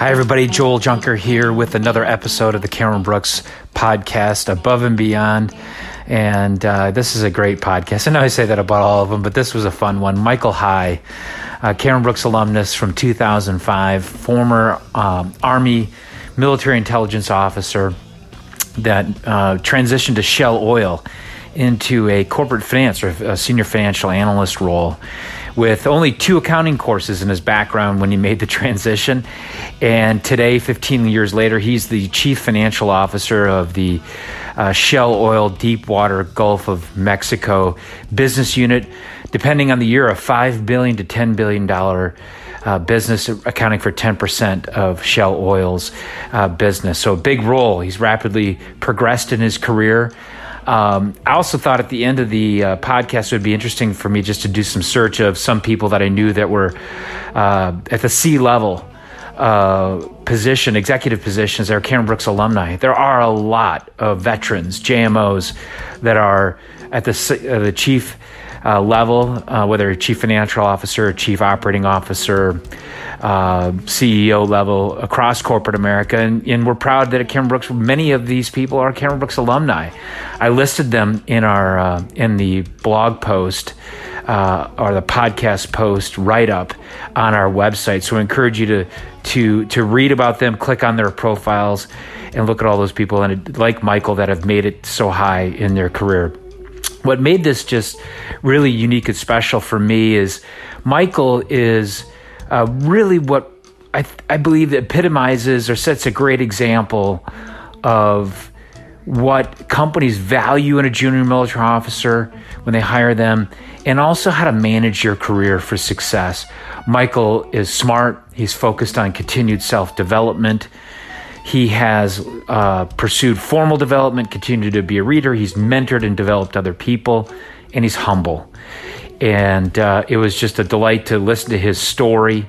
Hi, everybody. Joel Junker here with another episode of the Cameron Brooks podcast, Above and Beyond. And uh, this is a great podcast. I know I say that about all of them, but this was a fun one. Michael High, uh, Cameron Brooks alumnus from 2005, former um, Army military intelligence officer that uh, transitioned to Shell Oil into a corporate finance or a senior financial analyst role with only two accounting courses in his background when he made the transition. And today, 15 years later, he's the chief financial officer of the uh, Shell Oil Deepwater Gulf of Mexico business unit, depending on the year, a 5 billion to $10 billion. Uh, business accounting for 10% of Shell Oil's uh, business. So, a big role. He's rapidly progressed in his career. Um, I also thought at the end of the uh, podcast it would be interesting for me just to do some search of some people that I knew that were uh, at the C level uh, position, executive positions. They're Cameron Brooks alumni. There are a lot of veterans, JMOs, that are at the uh, the chief uh, level, uh, whether a chief financial officer, chief operating officer, uh, CEO level across corporate America. And, and, we're proud that at Cameron Brooks, many of these people are Cameron Brooks alumni. I listed them in our uh, in the blog post. Uh, or the podcast post write up on our website. So I encourage you to to to read about them, click on their profiles, and look at all those people and like Michael that have made it so high in their career. What made this just really unique and special for me is Michael is uh, really what I, I believe epitomizes or sets a great example of what companies value in a junior military officer when they hire them, and also how to manage your career for success. Michael is smart, he's focused on continued self development. He has uh, pursued formal development, continued to be a reader. He's mentored and developed other people, and he's humble and uh, it was just a delight to listen to his story.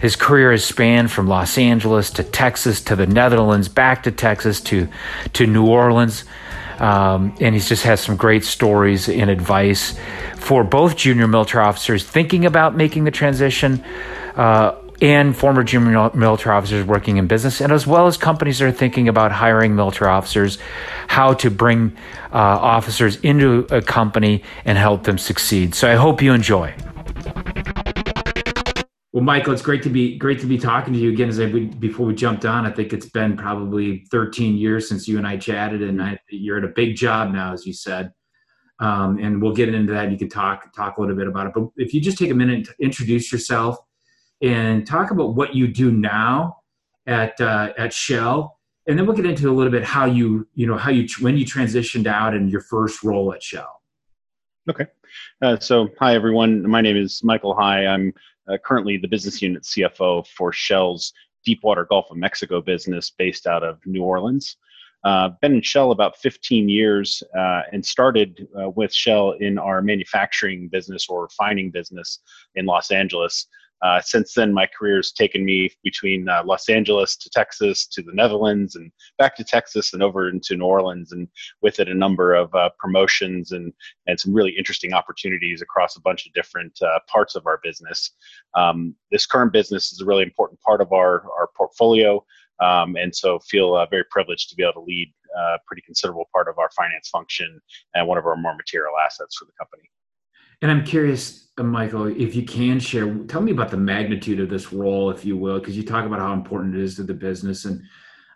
His career has spanned from Los Angeles to Texas to the Netherlands, back to Texas to to New Orleans, um, and he's just has some great stories and advice for both junior military officers thinking about making the transition. Uh, and former junior military officers working in business, and as well as companies that are thinking about hiring military officers, how to bring uh, officers into a company and help them succeed. So I hope you enjoy. Well, Michael, it's great to be great to be talking to you again. As I before we jumped on, I think it's been probably 13 years since you and I chatted, and I, you're at a big job now, as you said. Um, and we'll get into that. You can talk talk a little bit about it. But if you just take a minute to introduce yourself and talk about what you do now at uh, at Shell, and then we'll get into a little bit how you you know how you when you transitioned out and your first role at Shell. Okay, uh, so hi everyone. My name is Michael High. I'm uh, currently the business unit CFO for Shell's Deepwater Gulf of Mexico business based out of New Orleans. Uh, been in Shell about 15 years uh, and started uh, with Shell in our manufacturing business or refining business in Los Angeles. Uh, since then, my career has taken me between uh, Los Angeles to Texas to the Netherlands and back to Texas and over into New Orleans, and with it a number of uh, promotions and and some really interesting opportunities across a bunch of different uh, parts of our business. Um, this current business is a really important part of our our portfolio, um, and so feel uh, very privileged to be able to lead a pretty considerable part of our finance function and one of our more material assets for the company. And I'm curious, uh, Michael, if you can share, tell me about the magnitude of this role, if you will, because you talk about how important it is to the business. And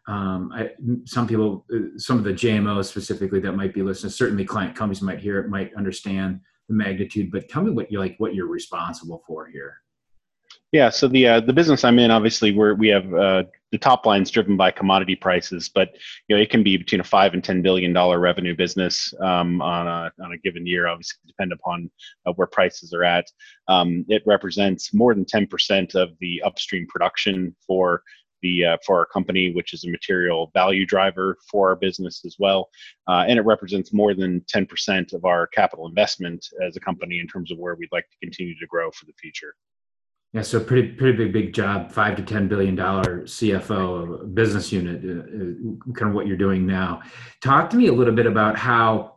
um, I, some people, uh, some of the JMOs specifically that might be listening, certainly client companies might hear it, might understand the magnitude. But tell me what you like, what you're responsible for here. Yeah, so the uh, the business I'm in, obviously, where we have uh, the top line's driven by commodity prices, but you know it can be between a five and ten billion dollar revenue business um, on a on a given year. Obviously, depend upon uh, where prices are at. Um, it represents more than ten percent of the upstream production for the uh, for our company, which is a material value driver for our business as well, uh, and it represents more than 10% of our capital investment as a company in terms of where we'd like to continue to grow for the future. Yeah, so pretty pretty big big job, five to ten billion dollar CFO business unit, uh, uh, kind of what you're doing now. Talk to me a little bit about how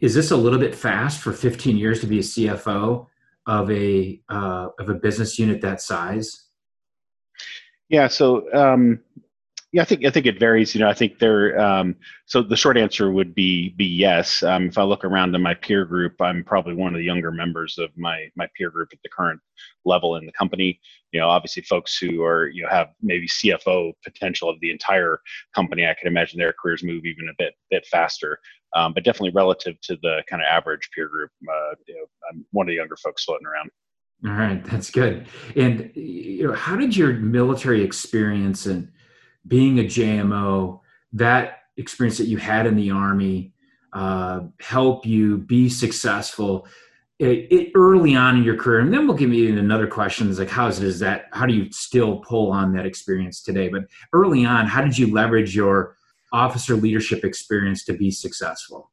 is this a little bit fast for 15 years to be a CFO of a uh, of a business unit that size? Yeah, so um, yeah, I think I think it varies. You know, I think there. Um, so the short answer would be be yes. Um, if I look around in my peer group, I'm probably one of the younger members of my my peer group at the current level in the company. You know, obviously folks who are you know have maybe CFO potential of the entire company. I can imagine their careers move even a bit bit faster. Um, but definitely relative to the kind of average peer group, uh, you know, I'm one of the younger folks floating around. All right, that's good. And you know, how did your military experience and being a JMO, that experience that you had in the Army, uh, help you be successful it, it, early on in your career? And then we'll give you another question is like, how is that? How do you still pull on that experience today? But early on, how did you leverage your officer leadership experience to be successful?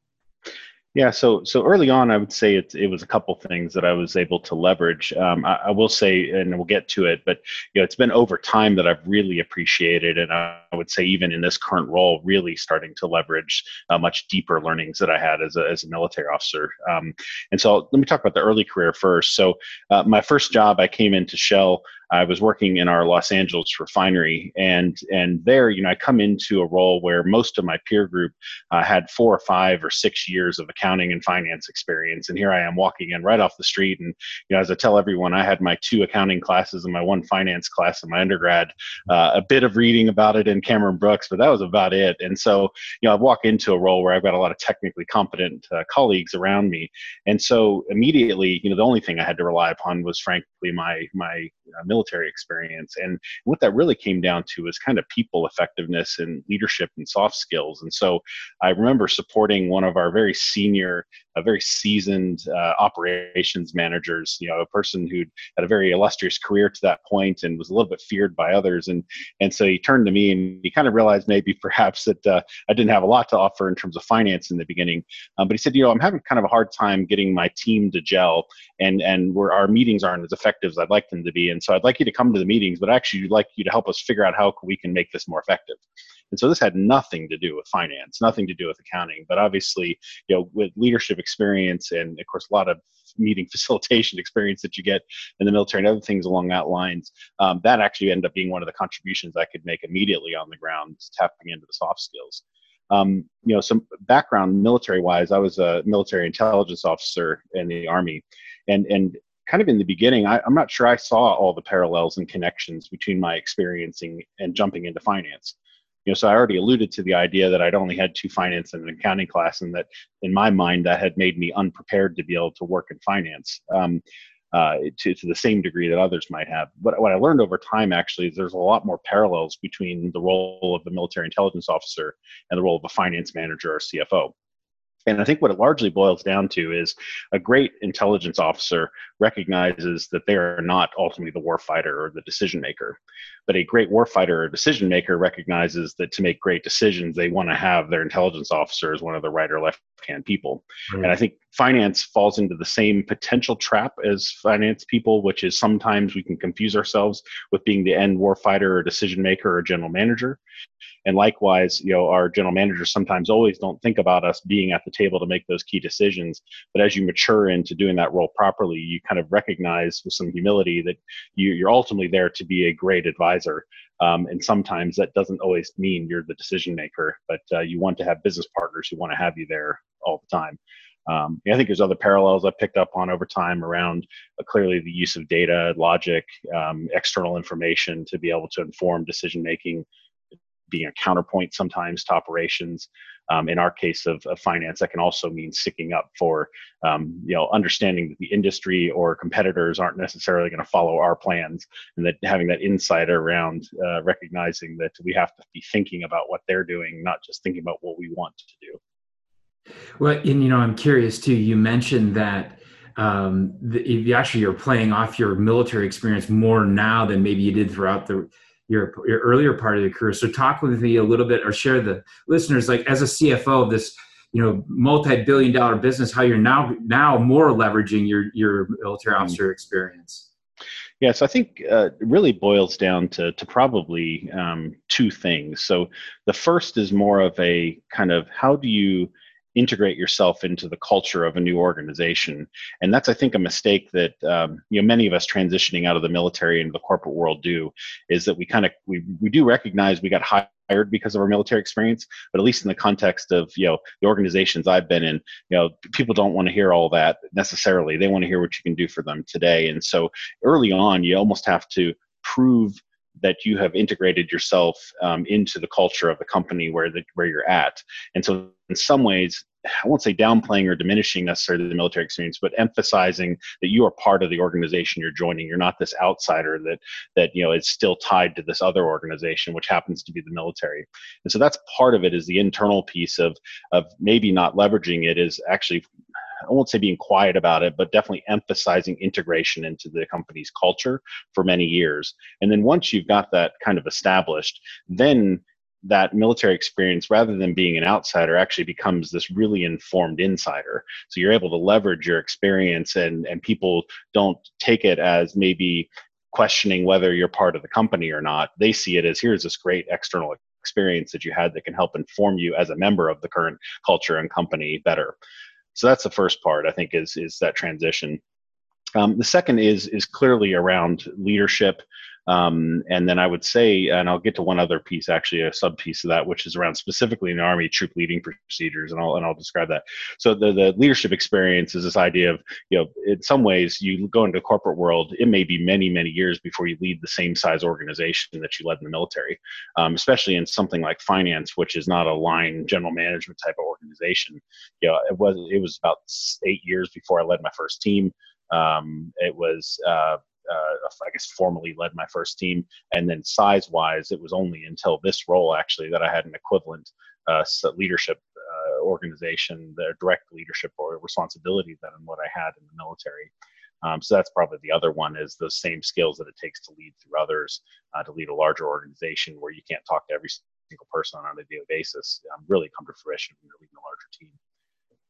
Yeah, so so early on, I would say it it was a couple things that I was able to leverage. Um, I, I, will say, and we'll get to it, but you know, it's been over time that I've really appreciated, and I, I would say even in this current role, really starting to leverage uh, much deeper learnings that I had as a as a military officer. Um, and so let me talk about the early career first. So uh, my first job, I came into Shell. I was working in our Los Angeles refinery, and and there, you know, I come into a role where most of my peer group uh, had four or five or six years of accounting and finance experience, and here I am walking in right off the street, and you know, as I tell everyone, I had my two accounting classes and my one finance class in my undergrad, uh, a bit of reading about it in Cameron Brooks, but that was about it. And so, you know, I walk into a role where I've got a lot of technically competent uh, colleagues around me, and so immediately, you know, the only thing I had to rely upon was frankly my my uh, military experience. And what that really came down to is kind of people effectiveness and leadership and soft skills. And so I remember supporting one of our very senior, a very seasoned uh, operations managers, you know, a person who'd had a very illustrious career to that point and was a little bit feared by others. And, and so he turned to me and he kind of realized maybe perhaps that uh, I didn't have a lot to offer in terms of finance in the beginning. Um, but he said, you know, I'm having kind of a hard time getting my team to gel and, and where our meetings aren't as effective as I'd like them to be. And so I'd like you to come to the meetings, but actually I'd like you to help us figure out how we can make this more effective. And so this had nothing to do with finance, nothing to do with accounting, but obviously, you know, with leadership experience and of course a lot of meeting facilitation experience that you get in the military and other things along that lines, um, that actually ended up being one of the contributions I could make immediately on the ground, tapping into the soft skills. Um, you know, some background military-wise, I was a military intelligence officer in the Army, and and kind of in the beginning, I, am not sure I saw all the parallels and connections between my experiencing and jumping into finance. Know, so I already alluded to the idea that I'd only had two finance and an accounting class, and that in my mind that had made me unprepared to be able to work in finance. Um, uh, to, to the same degree that others might have. But what I learned over time actually is there's a lot more parallels between the role of the military intelligence officer and the role of a finance manager or CFO. And I think what it largely boils down to is a great intelligence officer recognizes that they are not ultimately the warfighter or the decision maker. But a great warfighter or decision maker recognizes that to make great decisions, they want to have their intelligence officer as one of the right or left hand people. And I think finance falls into the same potential trap as finance people, which is sometimes we can confuse ourselves with being the end warfighter or decision maker or general manager. And likewise, you know, our general managers sometimes always don't think about us being at the table to make those key decisions. But as you mature into doing that role properly, you kind of recognize with some humility that you, you're ultimately there to be a great advisor. Um, and sometimes that doesn't always mean you're the decision maker, but uh, you want to have business partners who want to have you there all the time. Um, I think there's other parallels I picked up on over time around uh, clearly the use of data, logic, um, external information to be able to inform decision making being a counterpoint sometimes to operations. Um, in our case of, of, finance, that can also mean sticking up for, um, you know, understanding that the industry or competitors aren't necessarily going to follow our plans, and that having that insight around uh, recognizing that we have to be thinking about what they're doing, not just thinking about what we want to do. Well, and you know, I'm curious too. You mentioned that um, the, actually you're playing off your military experience more now than maybe you did throughout the your, your earlier part of your career. So talk with me a little bit or share the listeners, like as a CFO of this, you know, multi-billion dollar business, how you're now, now more leveraging your, your military mm-hmm. officer experience. Yeah, so I think uh, it really boils down to, to probably um, two things. So the first is more of a kind of how do you integrate yourself into the culture of a new organization. And that's i think a mistake that um, you know many of us transitioning out of the military into the corporate world do is that we kind of we, we do recognize we got hired because of our military experience but at least in the context of you know the organizations i've been in you know people don't want to hear all that necessarily. They want to hear what you can do for them today. And so early on you almost have to prove that you have integrated yourself um, into the culture of the company where the, where you're at. And so, in some ways, I won't say downplaying or diminishing necessarily the military experience, but emphasizing that you are part of the organization you're joining. You're not this outsider that that you know is still tied to this other organization, which happens to be the military. And so that's part of it is the internal piece of of maybe not leveraging it is actually I won't say being quiet about it, but definitely emphasizing integration into the company's culture for many years. And then once you've got that kind of established, then that military experience, rather than being an outsider, actually becomes this really informed insider. So you're able to leverage your experience, and, and people don't take it as maybe questioning whether you're part of the company or not. They see it as here's this great external experience that you had that can help inform you as a member of the current culture and company better. So that's the first part. I think is is that transition. Um, the second is is clearly around leadership um, and then I would say, and I'll get to one other piece, actually, a sub piece of that, which is around specifically in the Army troop leading procedures, and I'll and I'll describe that. So the the leadership experience is this idea of you know, in some ways, you go into the corporate world, it may be many many years before you lead the same size organization that you led in the military, um, especially in something like finance, which is not a line general management type of organization. You know, it was it was about eight years before I led my first team. Um, it was uh, uh, I guess formally led my first team, and then size wise, it was only until this role actually that I had an equivalent uh, leadership uh, organization, the direct leadership or responsibility than what I had in the military. Um, so that's probably the other one is those same skills that it takes to lead through others, uh, to lead a larger organization where you can't talk to every single person on a daily basis, um, really come to fruition when you're leading a larger team.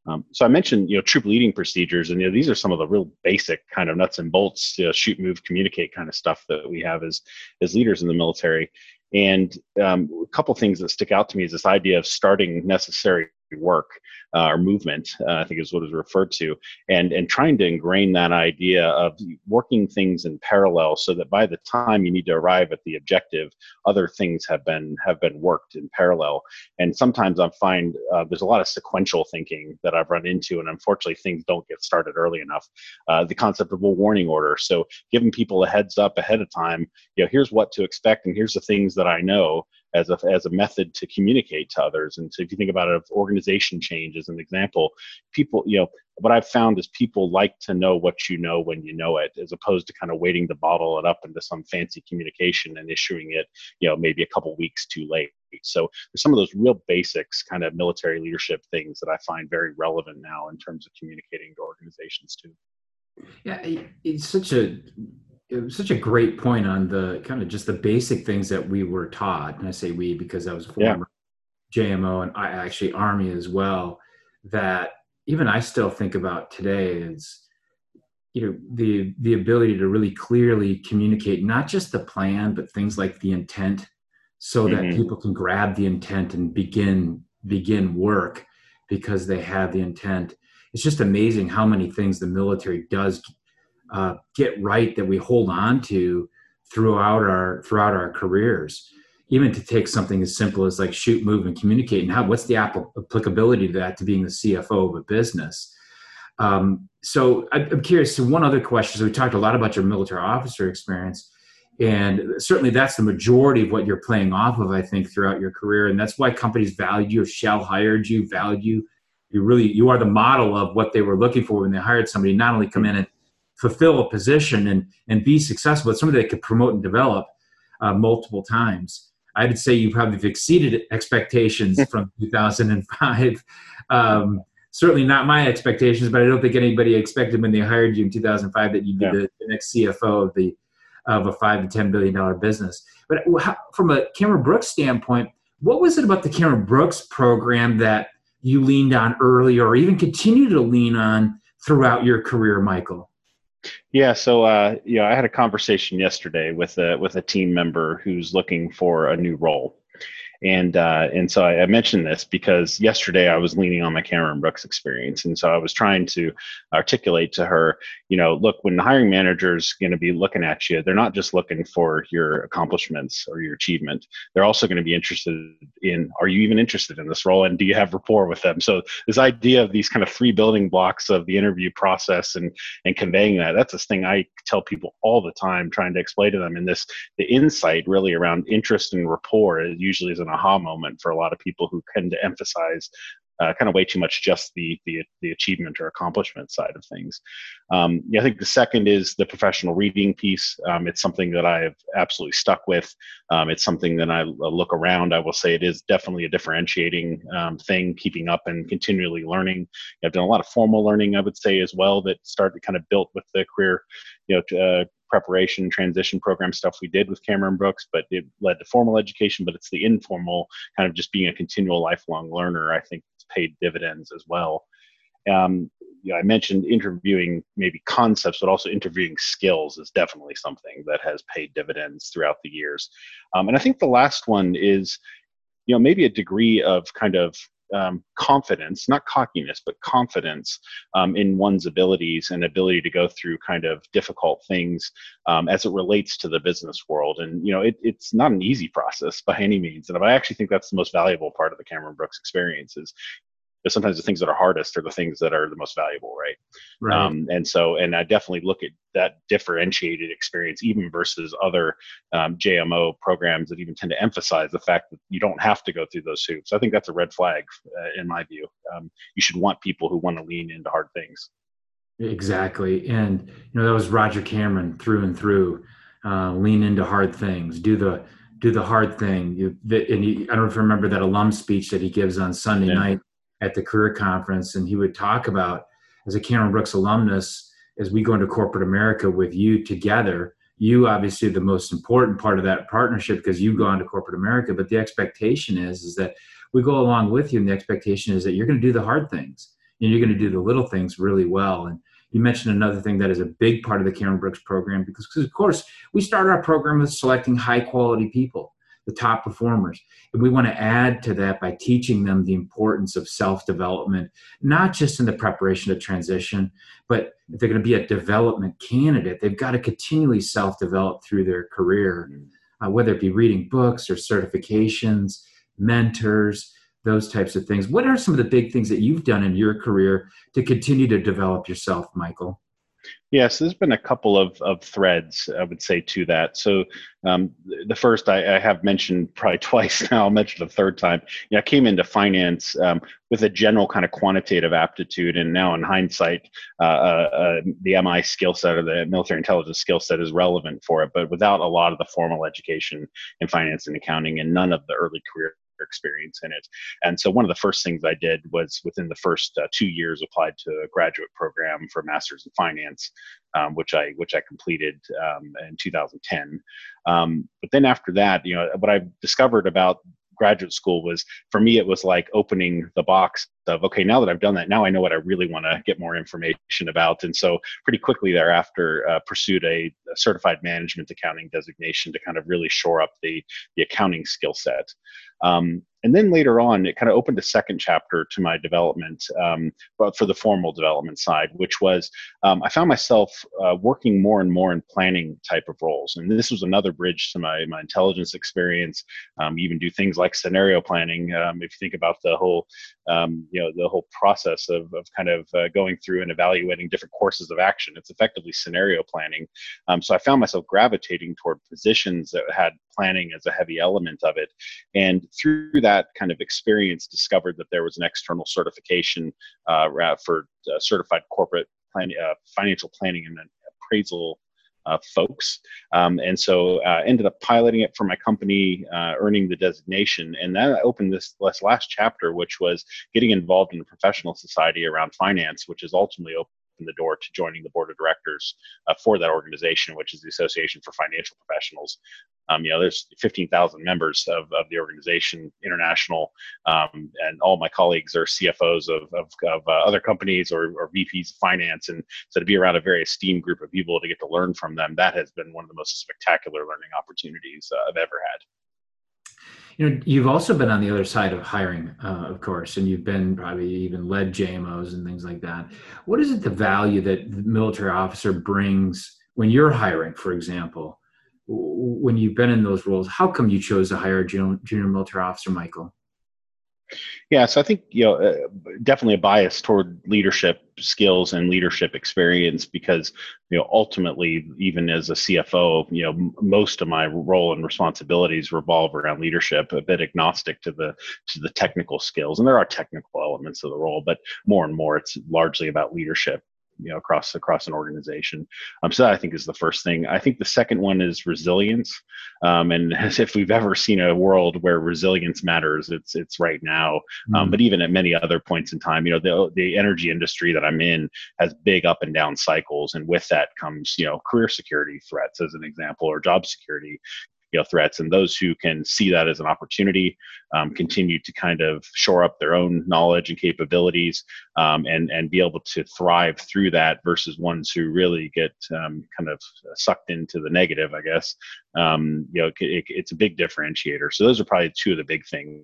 Um, so I mentioned, you know, troop leading procedures, and you know, these are some of the real basic kind of nuts and bolts, you know, shoot, move, communicate kind of stuff that we have as as leaders in the military. And um, a couple things that stick out to me is this idea of starting necessary work uh, or movement, uh, I think is what is referred to, and and trying to ingrain that idea of working things in parallel, so that by the time you need to arrive at the objective, other things have been have been worked in parallel. And sometimes I find uh, there's a lot of sequential thinking that I've run into, and unfortunately things don't get started early enough. Uh, the concept of a warning order, so giving people a heads up ahead of time, you know, here's what to expect, and here's the things that I know as a as a method to communicate to others. And so if you think about it, organization change as an example, people, you know, what I've found is people like to know what you know when you know it, as opposed to kind of waiting to bottle it up into some fancy communication and issuing it, you know, maybe a couple weeks too late. So there's some of those real basics, kind of military leadership things that I find very relevant now in terms of communicating to organizations too. Yeah, it's such a it was such a great point on the kind of just the basic things that we were taught. And I say we because I was former yeah. JMO and I actually Army as well. That even I still think about today is you know the the ability to really clearly communicate not just the plan but things like the intent so mm-hmm. that people can grab the intent and begin begin work because they have the intent it's just amazing how many things the military does uh, get right that we hold on to throughout our throughout our careers. Even to take something as simple as like shoot move and communicate and how what's the applicability to that to being the cfo of a business? Um, so i'm curious so one other question so we talked a lot about your military officer experience and certainly that's the majority of what you're playing off of i think throughout your career and that's why companies value you shell hired you value you. Really you are the model of what they were looking for when they hired somebody not only come in and fulfill a position and and be successful. It's somebody that could promote and develop uh, multiple times. I would say you probably have exceeded expectations from 2005. Um, certainly not my expectations, but I don't think anybody expected when they hired you in 2005 that you'd be yeah. the, the, next CFO of the of a five to ten billion dollar business. But how, from a Cameron Brooks standpoint, what was it about the Cameron Brooks program that you leaned on early, or even continue to lean on throughout your career, Michael? Yeah, so uh, you know, I had a conversation yesterday with a with a team member who's looking for a new role, And uh, and so I, I, mentioned this because yesterday I was leaning on my Cameron Brooks experience, and so I was trying to articulate to her, you know, look, when the hiring manager is going to be looking at you, they're not just looking for your accomplishments or your achievement. They're also going to be interested in, are you even interested in this role, and do you have rapport with them? So this idea of these kind of three building blocks of the interview process and and conveying that, that's this thing I tell people all the time, trying to explain to them. And this the insight really around interest and rapport is usually is an aha moment for a lot of people who tend to emphasize uh, kind of way too much just the, the the achievement or accomplishment side of things. Um, yeah, I think the second is the professional reading piece. Um, it's something that I have absolutely stuck with. Um, it's something that I look around. I will say it is definitely a differentiating um, thing, keeping up and continually learning. I've done a lot of formal learning, I would say, as well, that started kind of built with the career, you know, uh, preparation transition program stuff we did with Cameron Brooks, but it led to formal education. But it's the informal kind of just being a continual lifelong learner. I think it's paid dividends as well. Um, you know, I mentioned interviewing maybe concepts, but also interviewing skills is definitely something that has paid dividends throughout the years. Um, and I think the last one is, you know, maybe a degree of kind of um, confidence, not cockiness, but confidence um, in one's abilities and ability to go through kind of difficult things um, as it relates to the business world. And you know, it, it's not an easy process by any means. And I actually think that's the most valuable part of the Cameron Brooks experience is but sometimes the things that are hardest are the things that are the most valuable right, right. Um, and so and i definitely look at that differentiated experience even versus other um, jmo programs that even tend to emphasize the fact that you don't have to go through those hoops. I think that's a red flag uh, in my view. Um, you should want people who want to lean into hard things. Exactly. And you know that was roger cameron through and through uh, lean into hard things do the do the hard thing. You, and you, i don't know if you remember that alum speech that he gives on sunday yeah. night at the career conference, and he would talk about as a Cameron Brooks alumnus, as we go into corporate America with you together, you obviously the most important part of that partnership because you've gone to corporate America, but the expectation is is that we go along with you, and the expectation is that you're going to do the hard things and you're going to do the little things really well. And you mentioned another thing that is a big part of the Cameron Brooks program because, because of course we start our program with selecting high quality people the top performers. And we want to add to that by teaching them the importance of self development, not just in the preparation of transition, but if they're going to be a development candidate, they've got to continually self develop through their career, uh, whether it be reading books or certifications, mentors, those types of things. What are some of the big things that you've done in your career to continue to develop yourself, Michael? Yes, there's been a couple of, of threads, I would say, to that. So um, the first I, I, have mentioned probably twice now, I'll mention the third time. Yeah, I came into finance um, with a general kind of quantitative aptitude, and now in hindsight, uh, uh, uh the MI skill set or the military intelligence skill set is relevant for it, but without a lot of the formal education in finance and accounting and none of the early career experience in it. And so one of the first things I did was within the first uh, two years applied to a graduate program for masters in finance, um, which I which I completed um, in 2010. Um, but then after that, you know, what I've discovered about graduate school was for me it was like opening the box of okay now that i've done that now i know what i really want to get more information about. And so pretty quickly thereafter uh, pursued a, a, certified management accounting designation to kind of really shore up the the accounting skill set. Um, and then later on, it kind of opened a second chapter to my development, um, but for the formal development side, which was um, I found myself uh, working more and more in planning type of roles. And this was another bridge to my, my intelligence experience. Um, even do things like scenario planning. Um, if you think about the whole, um, you know, the whole process of, of kind of uh, going through and evaluating different courses of action, it's effectively scenario planning. Um, so I found myself gravitating toward positions that had planning as a heavy element of it. And through that kind of experience, discovered that there was an external certification uh, for uh, certified corporate plan, uh, financial planning and appraisal uh, folks. Um, and so uh, ended up piloting it for my company, uh, earning the designation. And that opened this, this last chapter, which was getting involved in a professional society around finance, which is ultimately open the door to joining the board of directors uh, for that organization, which is the Association for Financial Professionals. Um, you know, there's 15,000 members of, of the organization, international, um, and all my colleagues are CFOs of, of, of uh, other companies or, or VPs of finance. And so to be around a very esteemed group of people to get to learn from them, that has been one of the most spectacular learning opportunities uh, I've ever had. You know, you've also been on the other side of hiring, uh, of course, and you've been probably even led JMOs and things like that. What is it the value that the military officer brings when you're hiring, for example? When you've been in those roles, how come you chose to hire a junior, junior military officer, Michael? Yeah, so I think you know uh, definitely a bias toward leadership skills and leadership experience because you know ultimately even as a CFO, you know m- most of my role and responsibilities revolve around leadership, a bit agnostic to the to the technical skills, and there are technical elements of the role, but more and more it's largely about leadership you know across across an organization. Um, so that I think is the first thing. I think the second one is resilience. Um, and as if we've ever seen a world where resilience matters, it's it's right now. Um, mm. But even at many other points in time, you know, the the energy industry that I'm in has big up and down cycles, and with that comes you know career security threats as an example, or job security you know threats and those who can see that as an opportunity um, continue to kind of shore up their own knowledge and capabilities um, and and be able to thrive through that versus ones who really get um, kind of sucked into the negative i guess. Um, you know it, it's a big differentiator. So those are probably two of the big things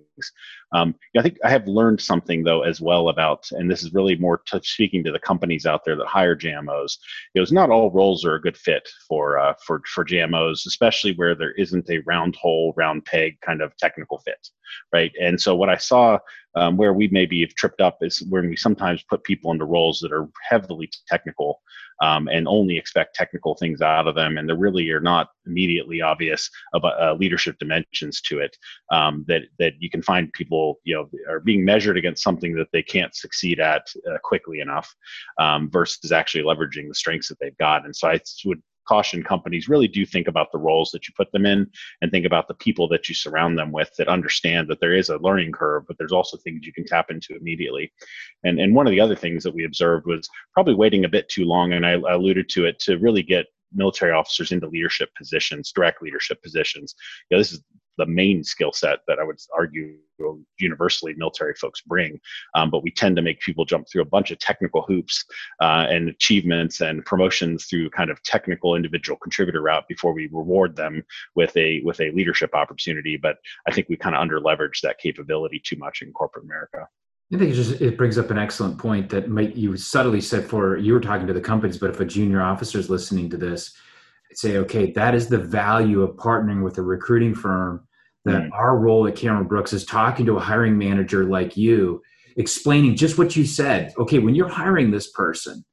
um, i think i have learned something though as well about and this is really more to speaking to the companies out there that hire jmos it was not all roles are a good fit for uh, for for jmos especially where there isn't a round hole round peg kind of technical fit right? And so what i saw um, where we maybe have tripped up is when we sometimes put people into roles that are heavily technical um, and only expect technical things out of them, and there really are not immediately obvious about uh, leadership dimensions to it. Um, that that you can find people you know are being measured against something that they can't succeed at uh, quickly enough, um, versus actually leveraging the strengths that they've got. And so I would caution companies really do think about the roles that you put them in and think about the people that you surround them with that understand that there is a learning curve, but there's also things you can tap into immediately. And, and one of the other things that we observed was probably waiting a bit too long, and I, I alluded to it, to really get military officers into leadership positions, direct leadership positions. You know, this is the main skill set that I would argue universally military folks bring. Um, but we tend to make people jump through a bunch of technical hoops uh, and achievements and promotions through kind of technical individual contributor route before we reward them with a with a leadership opportunity. But I think we kind of under leverage that capability too much in corporate America. I think it just it brings up an excellent point that might you subtly said for you were talking to the companies, but if a junior officer is listening to this, say, okay, that is the value of partnering with a recruiting firm that mm. our role at Cameron Brooks is talking to a hiring manager like you, explaining just what you said. Okay, when you're hiring this person,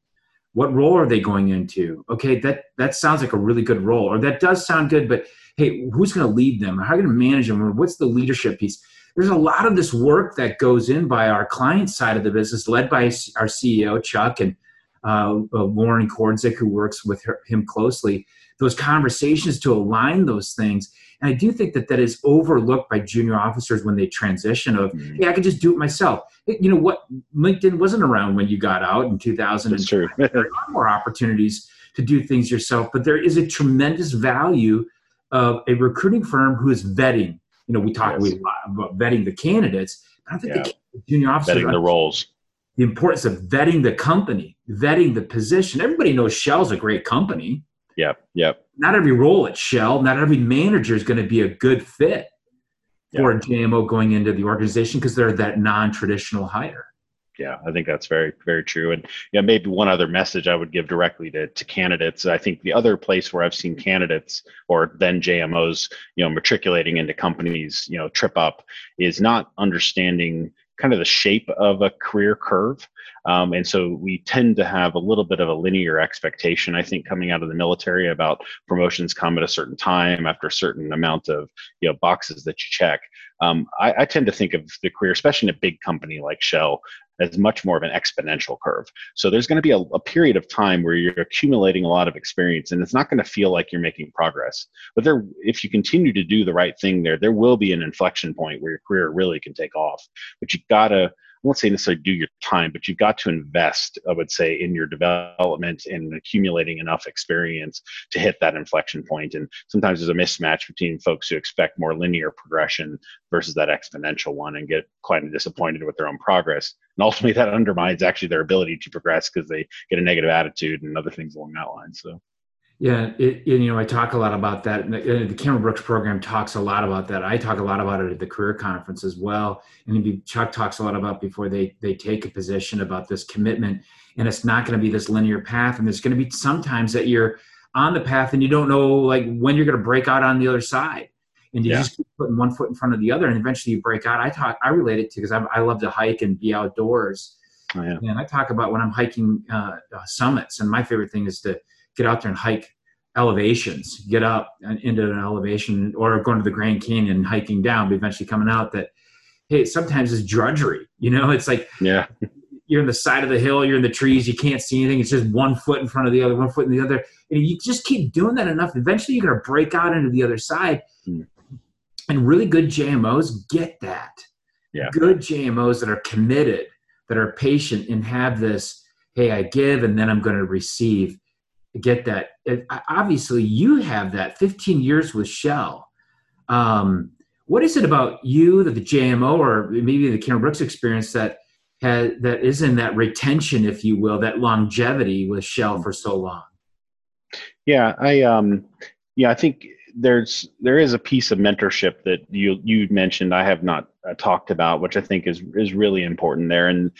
what role are they going into? Okay, that that sounds like a really good role, or that does sound good, but hey, who's going to lead them? How are you going to manage them? Or what's the leadership piece? There's a lot of this work that goes in by our client side of the business, led by our CEO Chuck and uh, uh, Lauren Kordzik, who works with her, him closely. Those conversations to align those things and I do think that that is overlooked by junior officers when they transition of, mm. hey, I can just do it myself. You know what? LinkedIn wasn't around when you got out in 2000. That's true. there are more opportunities to do things yourself, but there is a tremendous value of a recruiting firm who is vetting. You know, we talk yes. about vetting the candidates. I think yeah. the junior officers vetting the roles. The importance of vetting the company, vetting the position. Everybody knows Shell's a great company. Yep. Yep not every role at Shell, not every manager is going to be a good fit yeah. for a JMO going into the organization because they're that non-traditional hire. Yeah, I think that's very, very true. And yeah, maybe one other message I would give directly to, to candidates. I think the other place where I've seen candidates or then JMOs, you know, matriculating into companies, you know, trip up is not understanding kind of the shape of a career curve. Um, and so we tend to have a little bit of a linear expectation, I think, coming out of the military about promotions come at a certain time after a certain amount of you know boxes that you check. Um, I, I, tend to think of the career, especially in a big company like Shell, as much more of an exponential curve. So there's going to be a, a, period of time where you're accumulating a lot of experience, and it's not going to feel like you're making progress. But there, if you continue to do the right thing there, there will be an inflection point where your career really can take off. But you gotta I won't say necessarily do your time, but you've got to invest, I would say, in your development and accumulating enough experience to hit that inflection point. And sometimes there's a mismatch between folks who expect more linear progression versus that exponential one and get quite disappointed with their own progress. And ultimately, that undermines actually their ability to progress because they get a negative attitude and other things along that line. So. Yeah, it, you know, I talk a lot about that. The, the Cameron Brooks program talks a lot about that. I talk a lot about it at the career conference as well. And Chuck talks a lot about before they they take a position about this commitment. And it's not going to be this linear path. And there's going to be sometimes that you're on the path and you don't know like when you're going to break out on the other side. And you yeah. just keep putting one foot in front of the other, and eventually you break out. I talk, I relate it to because I love to hike and be outdoors. Oh, yeah. And I talk about when I'm hiking uh, uh, summits, and my favorite thing is to get out there and hike elevations, get up into an elevation or going to the Grand Canyon and hiking down, but eventually coming out that, hey, sometimes it's drudgery. You know, it's like, yeah, you're in the side of the hill, you're in the trees, you can't see anything. It's just one foot in front of the other, one foot in the other. And you just keep doing that enough, eventually you're going to break out into the other side. Mm. And really good JMOs get that. Yeah. Good JMOs that are committed, that are patient and have this, hey, I give and then I'm going to receive get that. It, obviously, you have that 15 years with Shell. Um, what is it about you that the JMO or maybe the Cameron Brooks experience that has, that is in that retention, if you will, that longevity with Shell for so long? Yeah, I um, yeah, I think there's there is a piece of mentorship that you you mentioned I have not uh, talked about, which I think is is really important there, and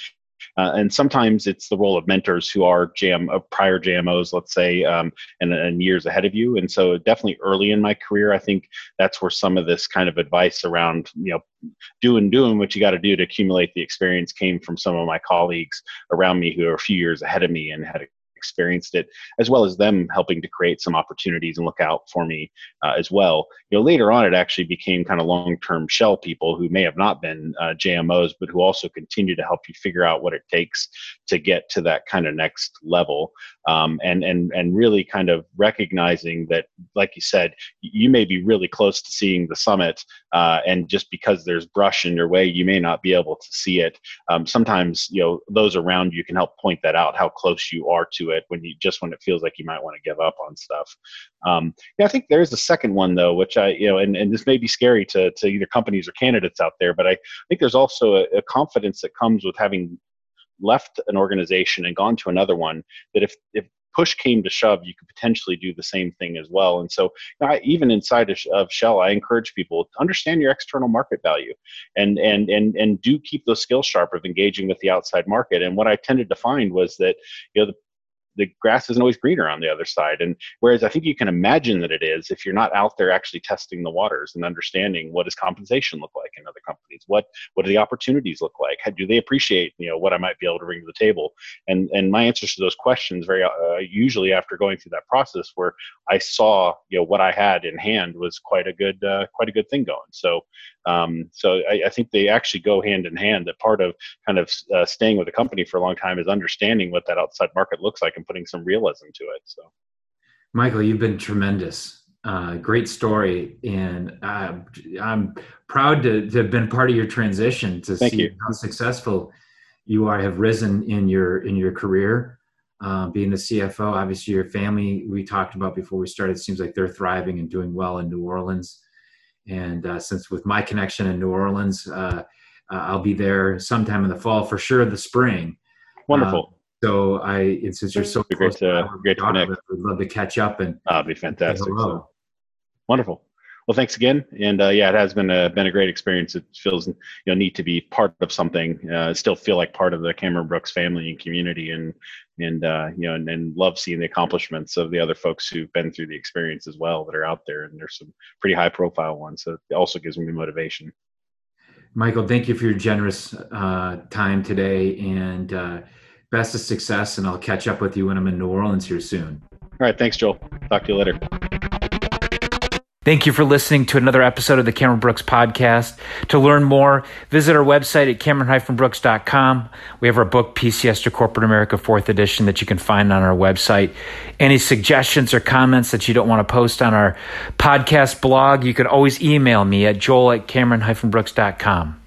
uh, and sometimes it's the role of mentors who are JM, uh, prior JMOs, let's say, um, and, and years ahead of you. And so, definitely early in my career, I think that's where some of this kind of advice around, you know, doing doing what you got to do to accumulate the experience came from some of my colleagues around me who are a few years ahead of me and had experienced it, as well as them helping to create some opportunities and look out for me uh, as well. You know, later on, it actually became kind of long-term shell people who may have not been uh, JMOs, but who also continue to help you figure out what it takes to get to that kind of next level, um, and and and really kind of recognizing that, like you said, you may be really close to seeing the summit, uh, and just because there's brush in your way, you may not be able to see it. Um, sometimes, you know, those around you can help point that out, how close you are to it it when you just when it feels like you might want to give up on stuff. Um, yeah, I think there's a second one though, which I you know, and, and this may be scary to to either companies or candidates out there, but I think there's also a, a confidence that comes with having left an organization and gone to another one that if if push came to shove, you could potentially do the same thing as well. And so, I, even inside of, of, Shell, I encourage people to understand your external market value, and and and and do keep those skills sharp of engaging with the outside market. And what I tended to find was that you know the the grass isn't always greener on the other side. And whereas I think you can imagine that it is if you're not out there actually testing the waters and understanding what does compensation look like in other companies, what what do the opportunities look like, How, do they appreciate you know what I might be able to bring to the table, and and my answers to those questions very uh, usually after going through that process where I saw you know what I had in hand was quite a good uh, quite a good thing going. So um, so I, I, think they actually go hand in hand. That part of kind of uh, staying with a company for a long time is understanding what that outside market looks like and putting some realism to it. So, Michael, you've been tremendous. Uh, great story, and uh, I'm proud to, to, have been part of your transition to Thank see you. how successful you are have risen in your in your career. Uh, being the CFO, obviously your family we talked about before we started seems like they're thriving and doing well in New Orleans. And uh, since with my connection in New Orleans, uh, uh, I'll be there sometime in the fall for sure. The spring. Wonderful. Uh, so I, since you're so great to great to connect. We'd love to catch up and. Be fantastic. So. Wonderful. Well, thanks again, and uh, yeah, it has been a been a great experience. It feels you know neat to be part of something. Uh, still feel like part of the Cameron Brooks family and community, and and uh, you know, and, and love seeing the accomplishments of the other folks who've been through the experience as well that are out there. And there's some pretty high profile ones, so it also gives me motivation. Michael, thank you for your generous uh, time today, and uh, best of success. And I'll catch up with you when I'm in New Orleans here soon. All right, thanks, Joel. Talk to you later. Thank you for listening to another episode of the Cameron Brooks Podcast. To learn more, visit our website at cameron-brooks.com. We have our book, PCS to Corporate America, fourth edition, that you can find on our website. Any suggestions or comments that you don't want to post on our podcast blog, you can always email me at joel at cameron-brooks.com.